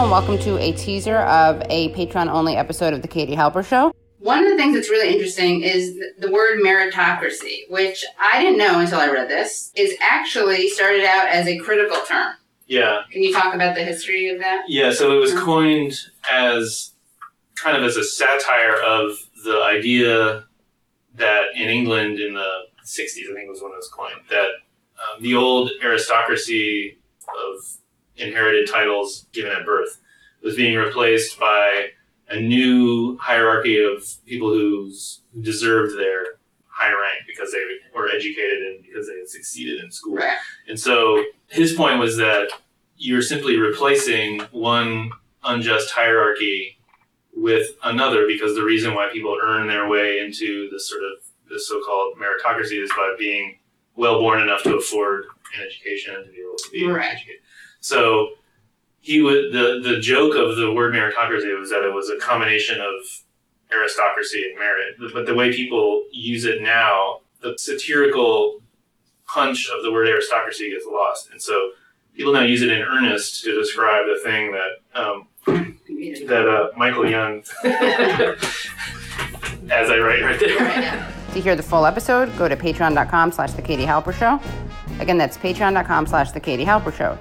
Hello, and welcome to a teaser of a Patreon only episode of The Katie Halper Show. One of the things that's really interesting is the word meritocracy, which I didn't know until I read this, is actually started out as a critical term. Yeah, Can you talk about the history of that? yeah. So it was Mhm. coined as kind of as a satire of the idea that in England in the '60s, I think was when it was coined, that um, the old aristocracy of inherited titles given at birth was being replaced by a new hierarchy of people who's, who deserved their high rank because they were educated and because they had succeeded in school. Right. And so his point was that you're simply replacing one unjust hierarchy with another because the reason why people earn their way into this sort of this so-called meritocracy is by being well born enough to afford an education and to be able to be Right. educated. So he would the the joke of the word meritocracy was that it was a combination of aristocracy and merit. But the way people use it now, the satirical punch of the word aristocracy gets lost, and so people now use it in earnest to describe the thing that um, that uh, Michael Young, as I write right there. To hear the full episode, go to patreon.com slash The Katie Halper Show. Again, that's patreon.com slash The Katie Halper Show.